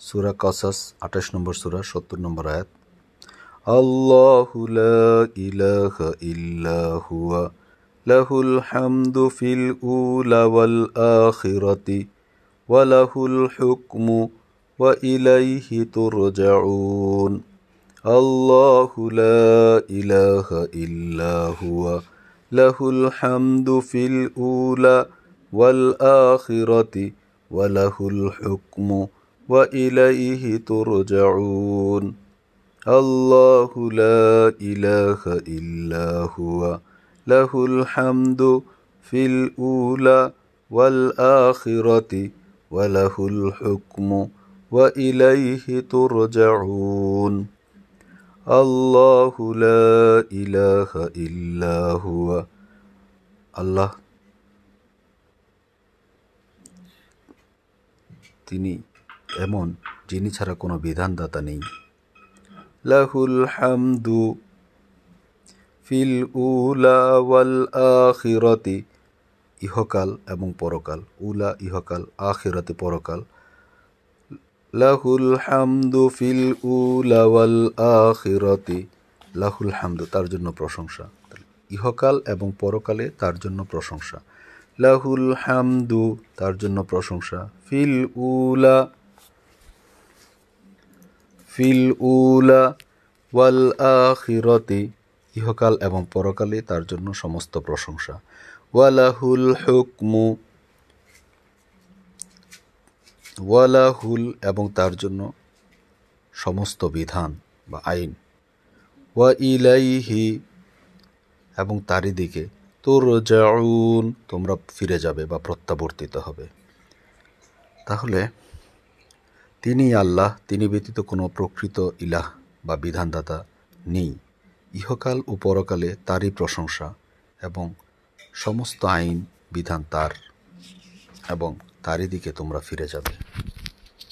সুরা কসাস আঠাশ নম্বর সুরা সত্তর নম্বর আয়াত আল্লাহু লা ইলাহা ইল্লা হুয়া লাহুল হামদু ফিল উলা ওয়াল আখিরাতি ওয়া লাহুল হুকমু ওয়া ইলাইহি তুরজাউন আল্লাহু লা ইলাহা ইল্লা হুয়া লাহুল হামদু ফিল উলা ওয়াল আখিরাতি ওয়া লাহুল হুকমু وإليه ترجعون. الله لا إله إلا هو. له الحمد في الأولى والآخرة وله الحكم وإليه ترجعون. الله لا إله إلا هو. الله. তিনি এমন যিনি ছাড়া কোনো বিধানদাতা নেই। লাহুল হামদু ফিল উলা ওয়াল আখিরতি, ইহকাল এবং পরকাল। উলা, ইহকাল, আখিরতে, পরকাল। লাহুল হামদু ফিল উলা ওয়াল আখিরতি। লাহুল হামদু, তার জন্য প্রশংসা। ইহকাল এবং পরকালে তার জন্য প্রশংসা। লাহুল হামদু, তার জন্য প্রশংসা। ফিল উলা ফিল উলা ওয়াল আখিরতি, ইহকাল এবং পরকালে তার জন্য সমস্ত প্রশংসা। ওয়ালাহুল হুকমু, ওয়ালাহুল এবং তার জন্য সমস্ত বিধান বা আইন। ওয়া ইলাইহি এবং তারই দিকে তোর তোমরা ফিরে যাবে বা প্রত্যাবর্তিত হবে। তাহলে তিনি আল্লাহ, তিনি ব্যতীত কোনো প্রকৃত ইলাহ বা বিধানদাতা নেই। ইহকাল ও পরকালে তারই প্রশংসা এবং সমস্ত আইন, বিধান তার এবং তারই দিকে তোমরা ফিরে যাবে।